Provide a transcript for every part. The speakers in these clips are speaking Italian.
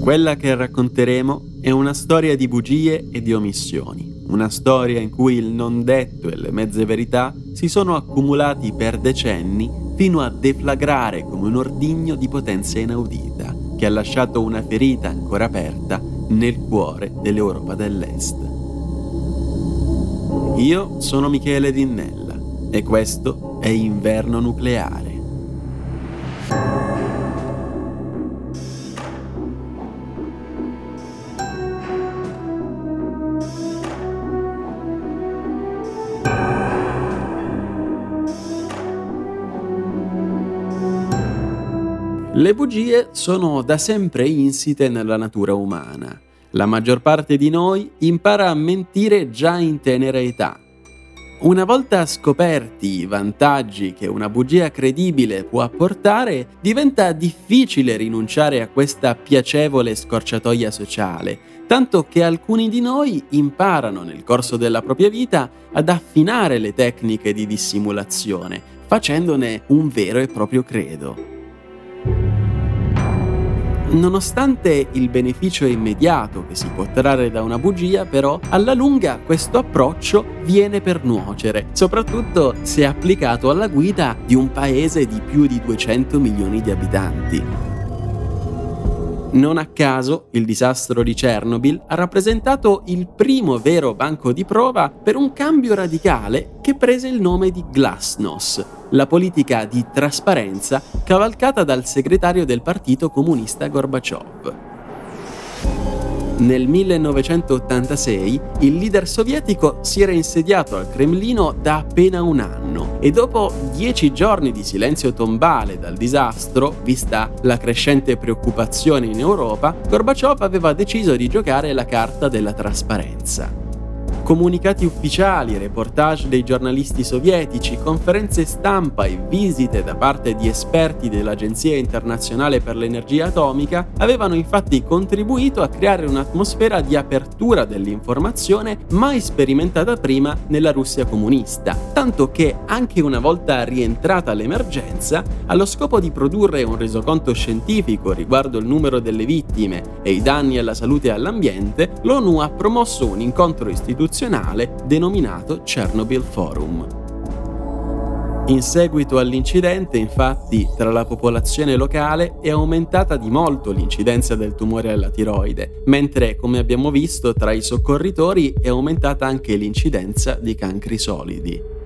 Quella che racconteremo è una storia di bugie e di omissioni, una storia in cui il non detto e le mezze verità si sono accumulati per decenni fino a deflagrare come un ordigno di potenza inaudita che ha lasciato una ferita ancora aperta nel cuore dell'Europa dell'Est. Io sono Michele Dinnella e questo è Inverno Nucleare. Le bugie sono da sempre insite nella natura umana. La maggior parte di noi impara a mentire già in tenera età. Una volta scoperti i vantaggi che una bugia credibile può apportare, diventa difficile rinunciare a questa piacevole scorciatoia sociale, tanto che alcuni di noi imparano nel corso della propria vita ad affinare le tecniche di dissimulazione, facendone un vero e proprio credo. Nonostante il beneficio immediato che si può trarre da una bugia, però, alla lunga questo approccio viene per nuocere, soprattutto se applicato alla guida di un paese di più di 200 milioni di abitanti. Non a caso il disastro di Chernobyl ha rappresentato il primo vero banco di prova per un cambio radicale che prese il nome di Glasnost, la politica di trasparenza cavalcata dal segretario del Partito Comunista Gorbaciov. Nel 1986 il leader sovietico si era insediato al Cremlino da appena un anno e dopo dieci giorni di silenzio tombale dal disastro, vista la crescente preoccupazione in Europa, Gorbaciov aveva deciso di giocare la carta della trasparenza. Comunicati ufficiali, reportage dei giornalisti sovietici, conferenze stampa e visite da parte di esperti dell'Agenzia internazionale per l'energia atomica avevano infatti contribuito a creare un'atmosfera di apertura dell'informazione mai sperimentata prima nella Russia comunista, tanto che anche una volta rientrata l'emergenza, allo scopo di produrre un resoconto scientifico riguardo il numero delle vittime e i danni alla salute e all'ambiente, l'ONU ha promosso un incontro istituzionale internazionale denominato Chernobyl Forum. In seguito all'incidente, infatti, tra la popolazione locale è aumentata di molto l'incidenza del tumore alla tiroide, mentre, come abbiamo visto, tra i soccorritori è aumentata anche l'incidenza di cancri solidi.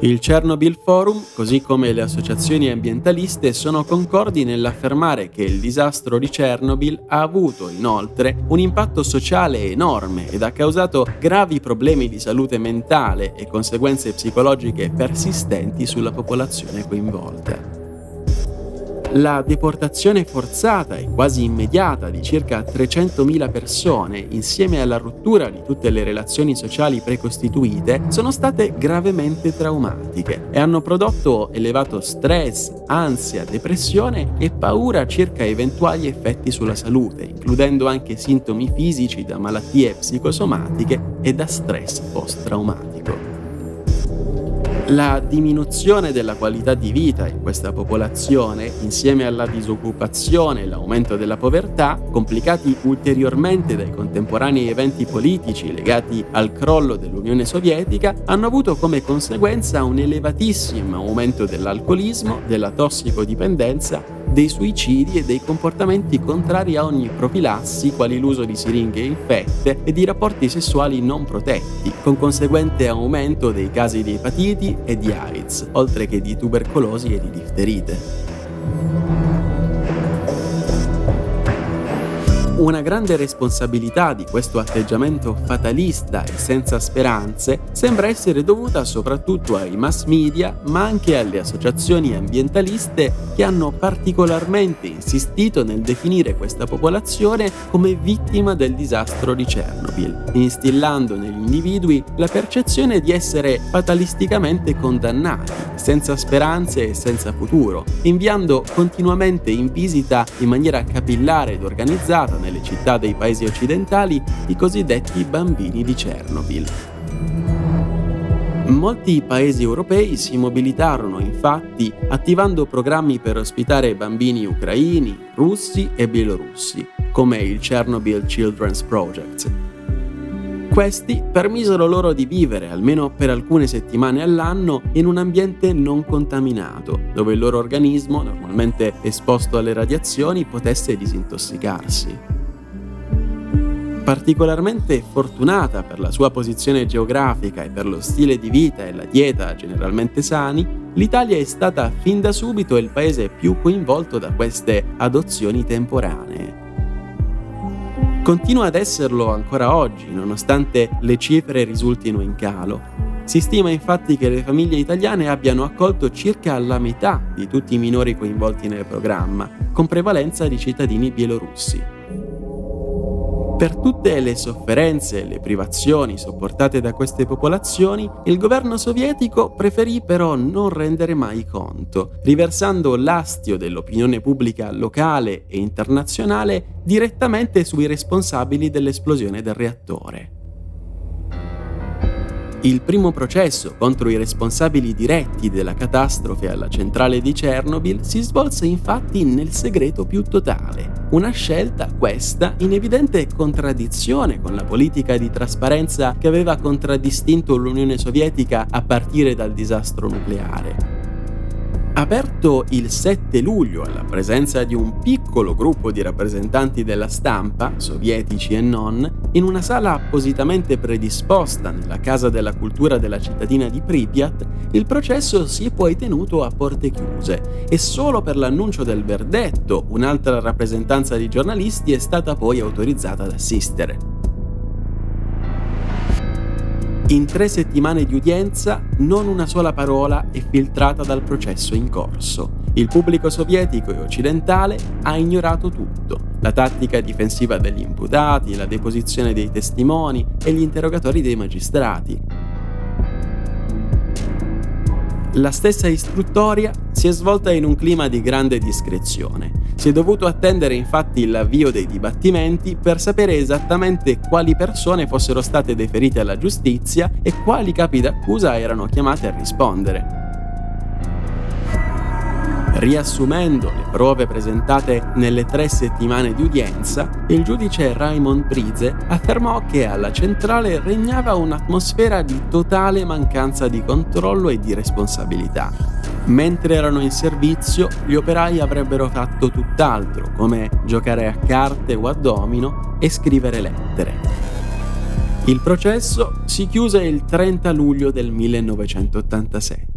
Il Chernobyl Forum, così come le associazioni ambientaliste, sono concordi nell'affermare che il disastro di Chernobyl ha avuto inoltre un impatto sociale enorme ed ha causato gravi problemi di salute mentale e conseguenze psicologiche persistenti sulla popolazione coinvolta. La deportazione forzata e quasi immediata di circa 300.000 persone, insieme alla rottura di tutte le relazioni sociali precostituite, sono state gravemente traumatiche e hanno prodotto elevato stress, ansia, depressione e paura circa eventuali effetti sulla salute, includendo anche sintomi fisici da malattie psicosomatiche e da stress post-traumatico. La diminuzione della qualità di vita in questa popolazione, insieme alla disoccupazione e l'aumento della povertà, complicati ulteriormente dai contemporanei eventi politici legati al crollo dell'Unione Sovietica, hanno avuto come conseguenza un elevatissimo aumento dell'alcolismo, della tossicodipendenza dei suicidi e dei comportamenti contrari a ogni profilassi, quali l'uso di siringhe infette e di rapporti sessuali non protetti, con conseguente aumento dei casi di epatiti e di AIDS, oltre che di tubercolosi e di difterite. Una grande responsabilità di questo atteggiamento fatalista e senza speranze sembra essere dovuta soprattutto ai mass media, ma anche alle associazioni ambientaliste che hanno particolarmente insistito nel definire questa popolazione come vittima del disastro di Chernobyl, instillando negli individui la percezione di essere fatalisticamente condannati, senza speranze e senza futuro, inviando continuamente in visita in maniera capillare ed organizzata nelle città dei paesi occidentali i cosiddetti bambini di Chernobyl. Molti paesi europei si mobilitarono infatti attivando programmi per ospitare bambini ucraini, russi e bielorussi, come il Chernobyl Children's Project. Questi permisero loro di vivere, almeno per alcune settimane all'anno, in un ambiente non contaminato, dove il loro organismo, normalmente esposto alle radiazioni, potesse disintossicarsi. Particolarmente fortunata per la sua posizione geografica e per lo stile di vita e la dieta generalmente sani, l'Italia è stata fin da subito il paese più coinvolto da queste adozioni temporanee. Continua ad esserlo ancora oggi, nonostante le cifre risultino in calo. Si stima infatti che le famiglie italiane abbiano accolto circa la metà di tutti i minori coinvolti nel programma, con prevalenza di cittadini bielorussi. Per tutte le sofferenze e le privazioni sopportate da queste popolazioni, il governo sovietico preferì però non rendere mai conto, riversando l'astio dell'opinione pubblica locale e internazionale direttamente sui responsabili dell'esplosione del reattore. Il primo processo contro i responsabili diretti della catastrofe alla centrale di Chernobyl si svolse infatti nel segreto più totale, una scelta questa in evidente contraddizione con la politica di trasparenza che aveva contraddistinto l'Unione Sovietica a partire dal disastro nucleare. Aperto il 7 luglio alla presenza di un piccolo gruppo di rappresentanti della stampa, sovietici e non, in una sala appositamente predisposta nella Casa della Cultura della cittadina di Pripyat, il processo si è poi tenuto a porte chiuse e solo per l'annuncio del verdetto un'altra rappresentanza di giornalisti è stata poi autorizzata ad assistere. In tre settimane di udienza non una sola parola è filtrata dal processo in corso. Il pubblico sovietico e occidentale ha ignorato tutto. La tattica difensiva degli imputati, la deposizione dei testimoni e gli interrogatori dei magistrati. La stessa istruttoria si è svolta in un clima di grande discrezione. Si è dovuto attendere infatti l'avvio dei dibattimenti per sapere esattamente quali persone fossero state deferite alla giustizia e quali capi d'accusa erano chiamate a rispondere. Riassumendo le prove presentate nelle tre settimane di udienza, il giudice Raymond Brize affermò che alla centrale regnava un'atmosfera di totale mancanza di controllo e di responsabilità. Mentre erano in servizio, gli operai avrebbero fatto tutt'altro, come giocare a carte o a domino e scrivere lettere. Il processo si chiuse il 30 luglio del 1987.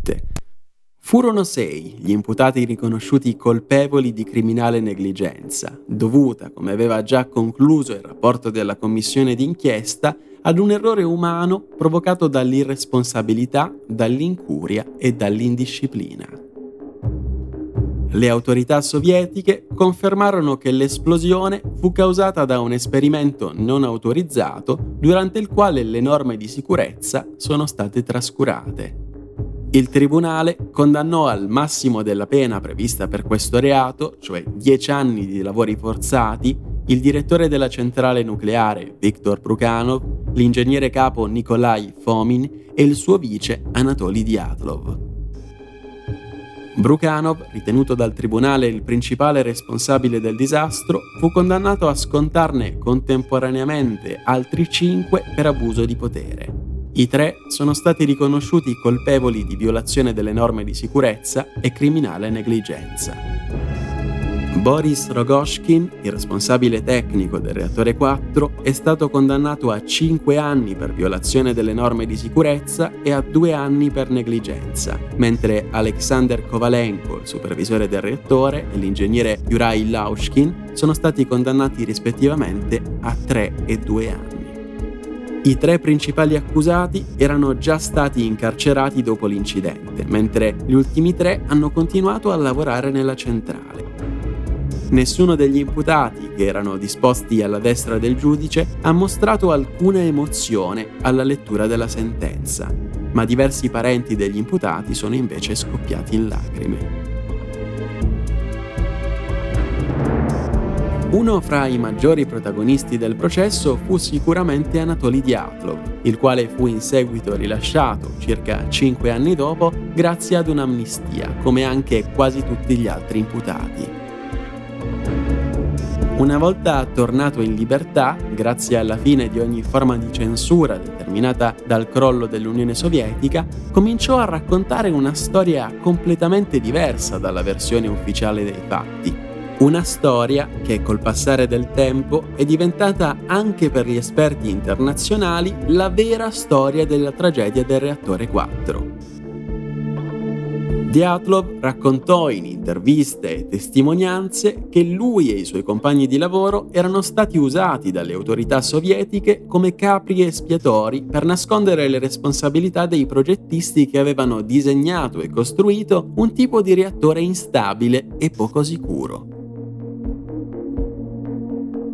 Furono sei gli imputati riconosciuti colpevoli di criminale negligenza, dovuta, come aveva già concluso il rapporto della commissione d'inchiesta, ad un errore umano provocato dall'irresponsabilità, dall'incuria e dall'indisciplina. Le autorità sovietiche confermarono che l'esplosione fu causata da un esperimento non autorizzato durante il quale le norme di sicurezza sono state trascurate. Il tribunale condannò al massimo della pena prevista per questo reato, cioè 10 anni di lavori forzati, il direttore della centrale nucleare Viktor Brukhanov, l'ingegnere capo Nikolai Fomin e il suo vice Anatoly Diatlov. Brukhanov, ritenuto dal tribunale il principale responsabile del disastro, fu condannato a scontarne contemporaneamente altri 5 per abuso di potere. I tre sono stati riconosciuti colpevoli di violazione delle norme di sicurezza e criminale negligenza. Boris Rogoshkin, il responsabile tecnico del reattore 4, è stato condannato a 5 anni per violazione delle norme di sicurezza e a 2 anni per negligenza, mentre Alexander Kovalenko, il supervisore del reattore, e l'ingegnere Yuri Laushkin sono stati condannati rispettivamente a 3 e 2 anni. I tre principali accusati erano già stati incarcerati dopo l'incidente, mentre gli ultimi tre hanno continuato a lavorare nella centrale. Nessuno degli imputati, che erano disposti alla destra del giudice, ha mostrato alcuna emozione alla lettura della sentenza, ma diversi parenti degli imputati sono invece scoppiati in lacrime. Uno fra i maggiori protagonisti del processo fu sicuramente Anatoly Diatlov, il quale fu in seguito rilasciato circa cinque anni dopo grazie ad un'amnistia, come anche quasi tutti gli altri imputati. Una volta tornato in libertà, grazie alla fine di ogni forma di censura determinata dal crollo dell'Unione Sovietica, cominciò a raccontare una storia completamente diversa dalla versione ufficiale dei fatti una storia che col passare del tempo è diventata anche per gli esperti internazionali la vera storia della tragedia del reattore 4. Diatlov raccontò in interviste e testimonianze che lui e i suoi compagni di lavoro erano stati usati dalle autorità sovietiche come capri espiatori per nascondere le responsabilità dei progettisti che avevano disegnato e costruito un tipo di reattore instabile e poco sicuro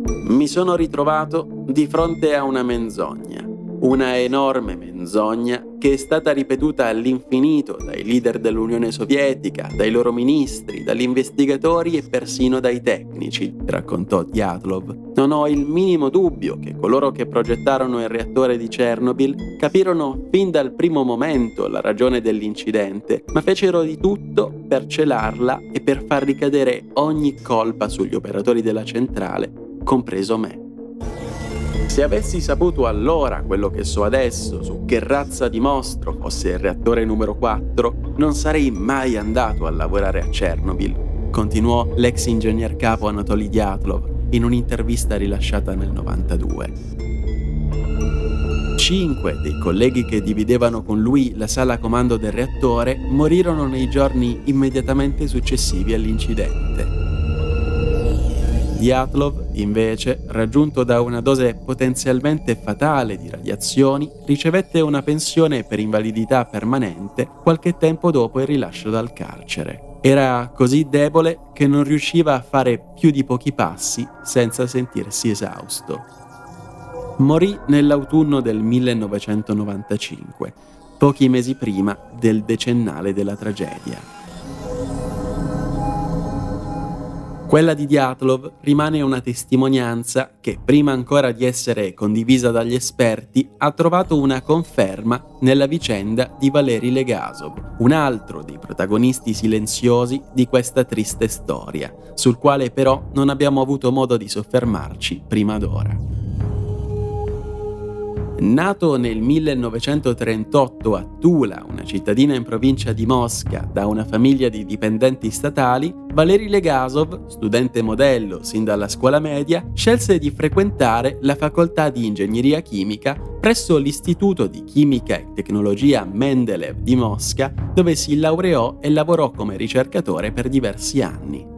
mi sono ritrovato di fronte a una menzogna, una enorme menzogna che è stata ripetuta all'infinito dai leader dell'Unione Sovietica, dai loro ministri, dagli investigatori e persino dai tecnici, raccontò Diatlov. Non ho il minimo dubbio che coloro che progettarono il reattore di Chernobyl capirono fin dal primo momento la ragione dell'incidente, ma fecero di tutto per celarla e per far ricadere ogni colpa sugli operatori della centrale compreso me. Se avessi saputo allora quello che so adesso su che razza di mostro fosse il reattore numero 4, non sarei mai andato a lavorare a Chernobyl, continuò l'ex ingegner capo Anatoly Diatlov in un'intervista rilasciata nel 92. Cinque dei colleghi che dividevano con lui la sala comando del reattore morirono nei giorni immediatamente successivi all'incidente. Diatlov, invece, raggiunto da una dose potenzialmente fatale di radiazioni, ricevette una pensione per invalidità permanente qualche tempo dopo il rilascio dal carcere. Era così debole che non riusciva a fare più di pochi passi senza sentirsi esausto. Morì nell'autunno del 1995, pochi mesi prima del decennale della tragedia. Quella di Diatlov rimane una testimonianza che, prima ancora di essere condivisa dagli esperti, ha trovato una conferma nella vicenda di Valery Legasov, un altro dei protagonisti silenziosi di questa triste storia, sul quale però non abbiamo avuto modo di soffermarci prima d'ora. Nato nel 1938 a Tula, una cittadina in provincia di Mosca, da una famiglia di dipendenti statali, Valery Legasov, studente modello sin dalla scuola media, scelse di frequentare la facoltà di ingegneria chimica presso l'Istituto di Chimica e Tecnologia Mendeleev di Mosca, dove si laureò e lavorò come ricercatore per diversi anni.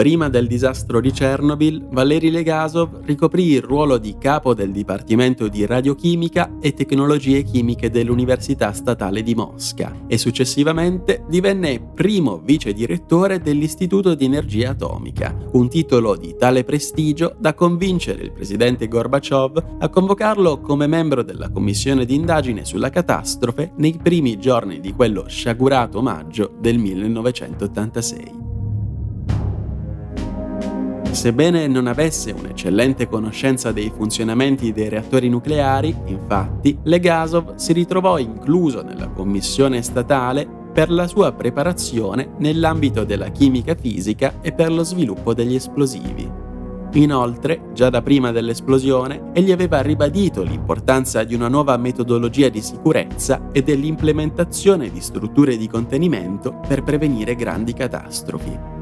Prima del disastro di Chernobyl, Valery Legasov ricoprì il ruolo di capo del Dipartimento di Radiochimica e Tecnologie Chimiche dell'Università Statale di Mosca e successivamente divenne primo vice direttore dell'Istituto di Energia Atomica, un titolo di tale prestigio da convincere il presidente Gorbaciov a convocarlo come membro della commissione di indagine sulla catastrofe nei primi giorni di quello sciagurato maggio del 1986. Sebbene non avesse un'eccellente conoscenza dei funzionamenti dei reattori nucleari, infatti, Legasov si ritrovò incluso nella commissione statale per la sua preparazione nell'ambito della chimica fisica e per lo sviluppo degli esplosivi. Inoltre, già da prima dell'esplosione, egli aveva ribadito l'importanza di una nuova metodologia di sicurezza e dell'implementazione di strutture di contenimento per prevenire grandi catastrofi.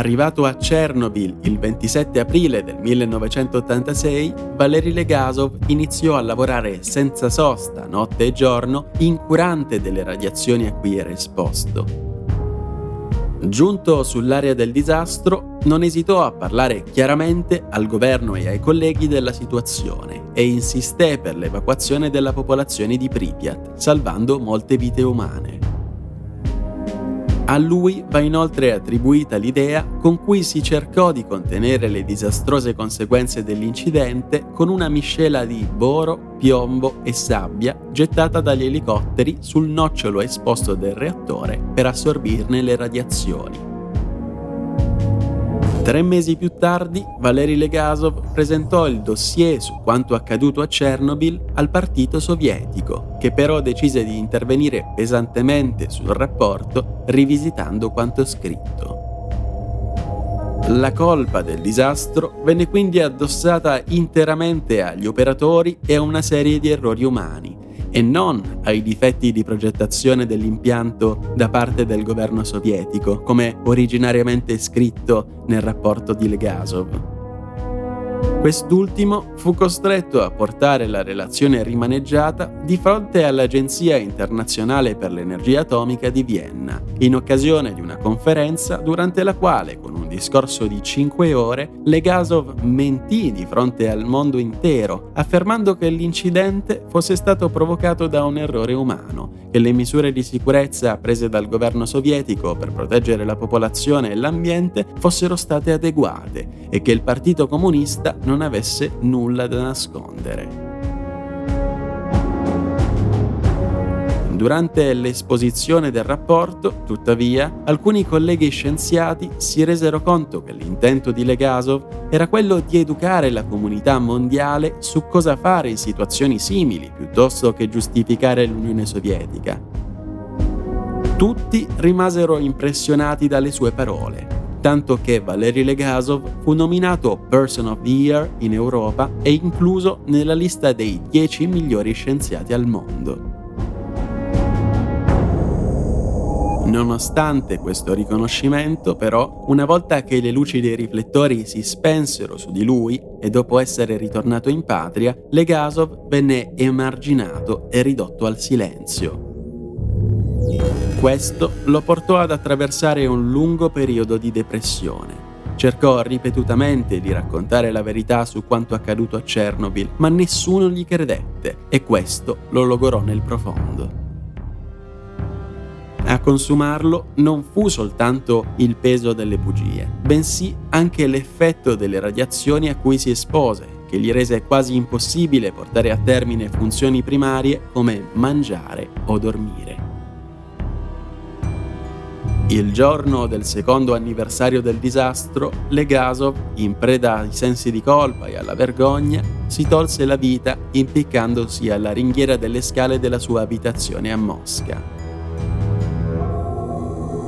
Arrivato a Chernobyl il 27 aprile del 1986, Valery Legasov iniziò a lavorare senza sosta, notte e giorno, incurante delle radiazioni a cui era esposto. Giunto sull'area del disastro, non esitò a parlare chiaramente al governo e ai colleghi della situazione e insisté per l'evacuazione della popolazione di Pripyat, salvando molte vite umane. A lui va inoltre attribuita l'idea con cui si cercò di contenere le disastrose conseguenze dell'incidente con una miscela di boro, piombo e sabbia gettata dagli elicotteri sul nocciolo esposto del reattore per assorbirne le radiazioni. Tre mesi più tardi, Valery Legasov presentò il dossier su quanto accaduto a Chernobyl al partito sovietico, che però decise di intervenire pesantemente sul rapporto rivisitando quanto scritto. La colpa del disastro venne quindi addossata interamente agli operatori e a una serie di errori umani, e non ai difetti di progettazione dell'impianto da parte del governo sovietico, come originariamente scritto nel rapporto di Legasov. Quest'ultimo fu costretto a portare la relazione rimaneggiata di fronte all'Agenzia internazionale per l'energia atomica di Vienna, in occasione di una conferenza durante la quale, con un discorso di cinque ore, Legasov mentì di fronte al mondo intero, affermando che l'incidente fosse stato provocato da un errore umano, che le misure di sicurezza prese dal governo sovietico per proteggere la popolazione e l'ambiente fossero state adeguate e che il Partito Comunista non avesse nulla da nascondere. Durante l'esposizione del rapporto, tuttavia, alcuni colleghi scienziati si resero conto che l'intento di Legasov era quello di educare la comunità mondiale su cosa fare in situazioni simili, piuttosto che giustificare l'Unione Sovietica. Tutti rimasero impressionati dalle sue parole tanto che Valery Legasov fu nominato Person of the Year in Europa e incluso nella lista dei 10 migliori scienziati al mondo. Nonostante questo riconoscimento, però, una volta che le luci dei riflettori si spensero su di lui e dopo essere ritornato in patria, Legasov venne emarginato e ridotto al silenzio. Questo lo portò ad attraversare un lungo periodo di depressione. Cercò ripetutamente di raccontare la verità su quanto accaduto a Chernobyl, ma nessuno gli credette e questo lo logorò nel profondo. A consumarlo non fu soltanto il peso delle bugie, bensì anche l'effetto delle radiazioni a cui si espose, che gli rese quasi impossibile portare a termine funzioni primarie come mangiare o dormire. Il giorno del secondo anniversario del disastro, Legasov, in preda ai sensi di colpa e alla vergogna, si tolse la vita impiccandosi alla ringhiera delle scale della sua abitazione a Mosca.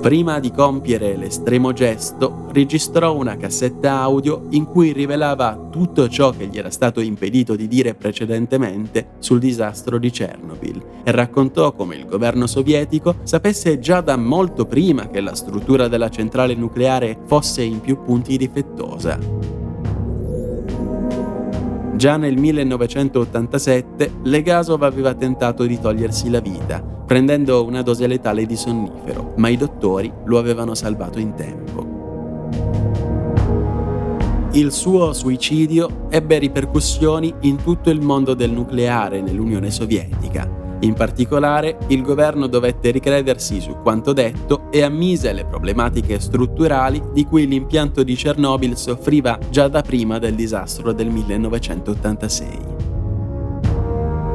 Prima di compiere l'estremo gesto, registrò una cassetta audio in cui rivelava tutto ciò che gli era stato impedito di dire precedentemente sul disastro di Chernobyl e raccontò come il governo sovietico sapesse già da molto prima che la struttura della centrale nucleare fosse in più punti difettosa. Già nel 1987 Legasov aveva tentato di togliersi la vita, prendendo una dose letale di sonnifero, ma i dottori lo avevano salvato in tempo. Il suo suicidio ebbe ripercussioni in tutto il mondo del nucleare nell'Unione Sovietica in particolare, il governo dovette ricredersi su quanto detto e ammise le problematiche strutturali di cui l'impianto di Chernobyl soffriva già da prima del disastro del 1986.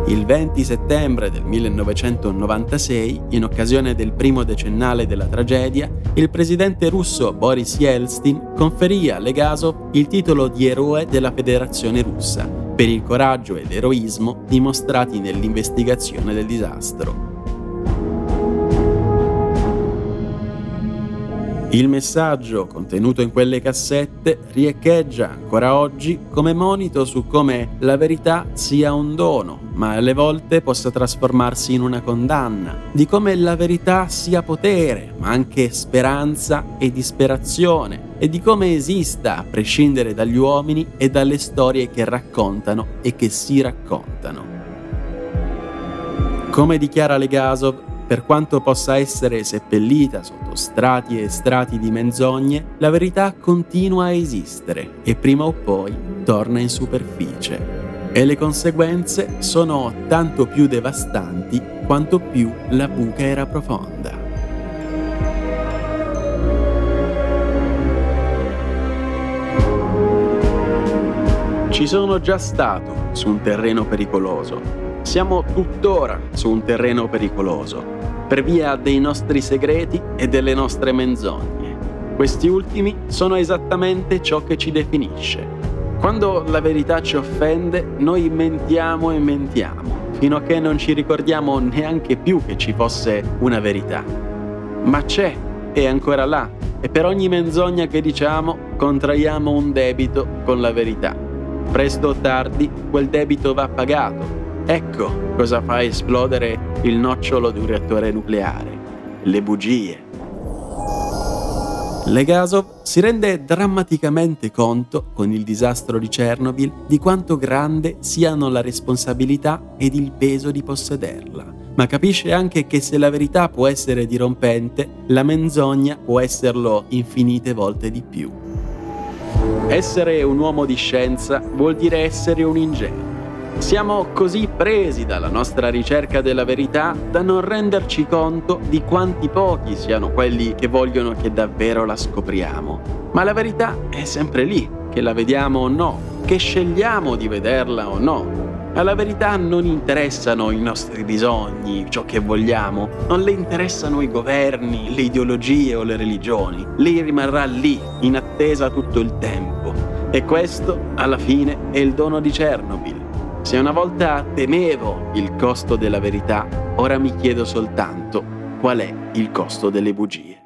Il 20 settembre del 1996, in occasione del primo decennale della tragedia, il presidente russo Boris Yeltsin conferì a Legasov il titolo di eroe della Federazione russa per il coraggio ed eroismo dimostrati nell'investigazione del disastro. Il messaggio contenuto in quelle cassette riecheggia ancora oggi come monito su come la verità sia un dono, ma alle volte possa trasformarsi in una condanna, di come la verità sia potere, ma anche speranza e disperazione, e di come esista a prescindere dagli uomini e dalle storie che raccontano e che si raccontano. Come dichiara Legasov, per quanto possa essere seppellita sotto strati e strati di menzogne, la verità continua a esistere e prima o poi torna in superficie. E le conseguenze sono tanto più devastanti quanto più la buca era profonda. Ci sono già stato su un terreno pericoloso. Siamo tuttora su un terreno pericoloso per via dei nostri segreti e delle nostre menzogne. Questi ultimi sono esattamente ciò che ci definisce. Quando la verità ci offende, noi mentiamo e mentiamo, fino a che non ci ricordiamo neanche più che ci fosse una verità. Ma c'è, è ancora là, e per ogni menzogna che diciamo contraiamo un debito con la verità. Presto o tardi quel debito va pagato. Ecco cosa fa esplodere il nocciolo di un reattore nucleare. Le bugie. Legasov si rende drammaticamente conto, con il disastro di Chernobyl, di quanto grande siano la responsabilità ed il peso di possederla, ma capisce anche che se la verità può essere dirompente, la menzogna può esserlo infinite volte di più. Essere un uomo di scienza vuol dire essere un ingenuo. Siamo così presi dalla nostra ricerca della verità da non renderci conto di quanti pochi siano quelli che vogliono che davvero la scopriamo. Ma la verità è sempre lì, che la vediamo o no, che scegliamo di vederla o no. Alla verità non interessano i nostri bisogni, ciò che vogliamo, non le interessano i governi, le ideologie o le religioni. Lei rimarrà lì, in attesa tutto il tempo. E questo, alla fine, è il dono di Chernobyl. Se una volta temevo il costo della verità, ora mi chiedo soltanto qual è il costo delle bugie.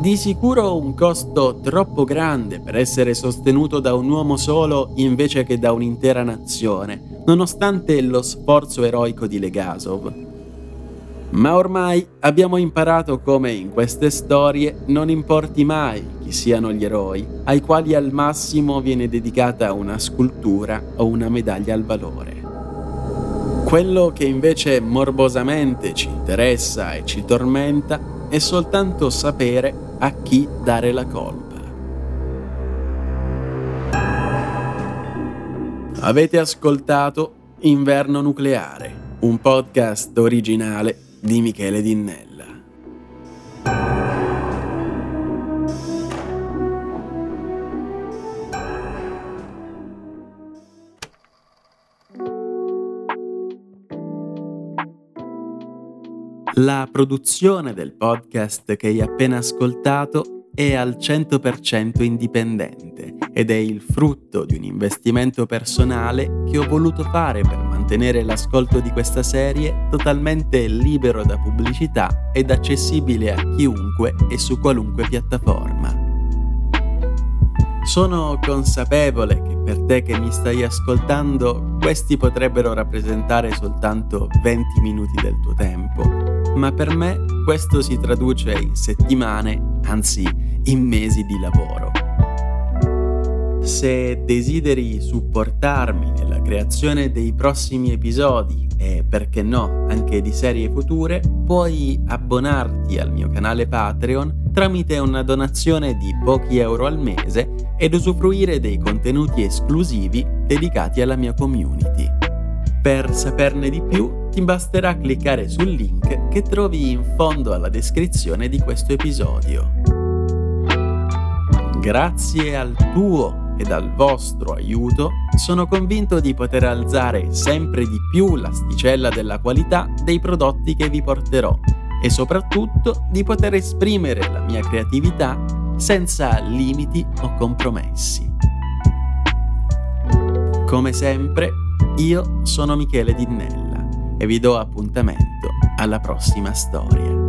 Di sicuro un costo troppo grande per essere sostenuto da un uomo solo invece che da un'intera nazione, nonostante lo sforzo eroico di Legasov. Ma ormai abbiamo imparato come in queste storie non importi mai chi siano gli eroi, ai quali al massimo viene dedicata una scultura o una medaglia al valore. Quello che invece morbosamente ci interessa e ci tormenta è soltanto sapere a chi dare la colpa. Avete ascoltato Inverno Nucleare, un podcast originale di Michele Dinnella. La produzione del podcast che hai appena ascoltato è al 100% indipendente ed è il frutto di un investimento personale che ho voluto fare per mantenere l'ascolto di questa serie totalmente libero da pubblicità ed accessibile a chiunque e su qualunque piattaforma. Sono consapevole che per te che mi stai ascoltando questi potrebbero rappresentare soltanto 20 minuti del tuo tempo ma per me questo si traduce in settimane, anzi in mesi di lavoro. Se desideri supportarmi nella creazione dei prossimi episodi e perché no anche di serie future, puoi abbonarti al mio canale Patreon tramite una donazione di pochi euro al mese ed usufruire dei contenuti esclusivi dedicati alla mia community. Per saperne di più ti basterà cliccare sul link che trovi in fondo alla descrizione di questo episodio. Grazie al tuo ed al vostro aiuto sono convinto di poter alzare sempre di più l'asticella della qualità dei prodotti che vi porterò e soprattutto di poter esprimere la mia creatività senza limiti o compromessi. Come sempre, io sono Michele Dinnella e vi do appuntamento alla prossima storia.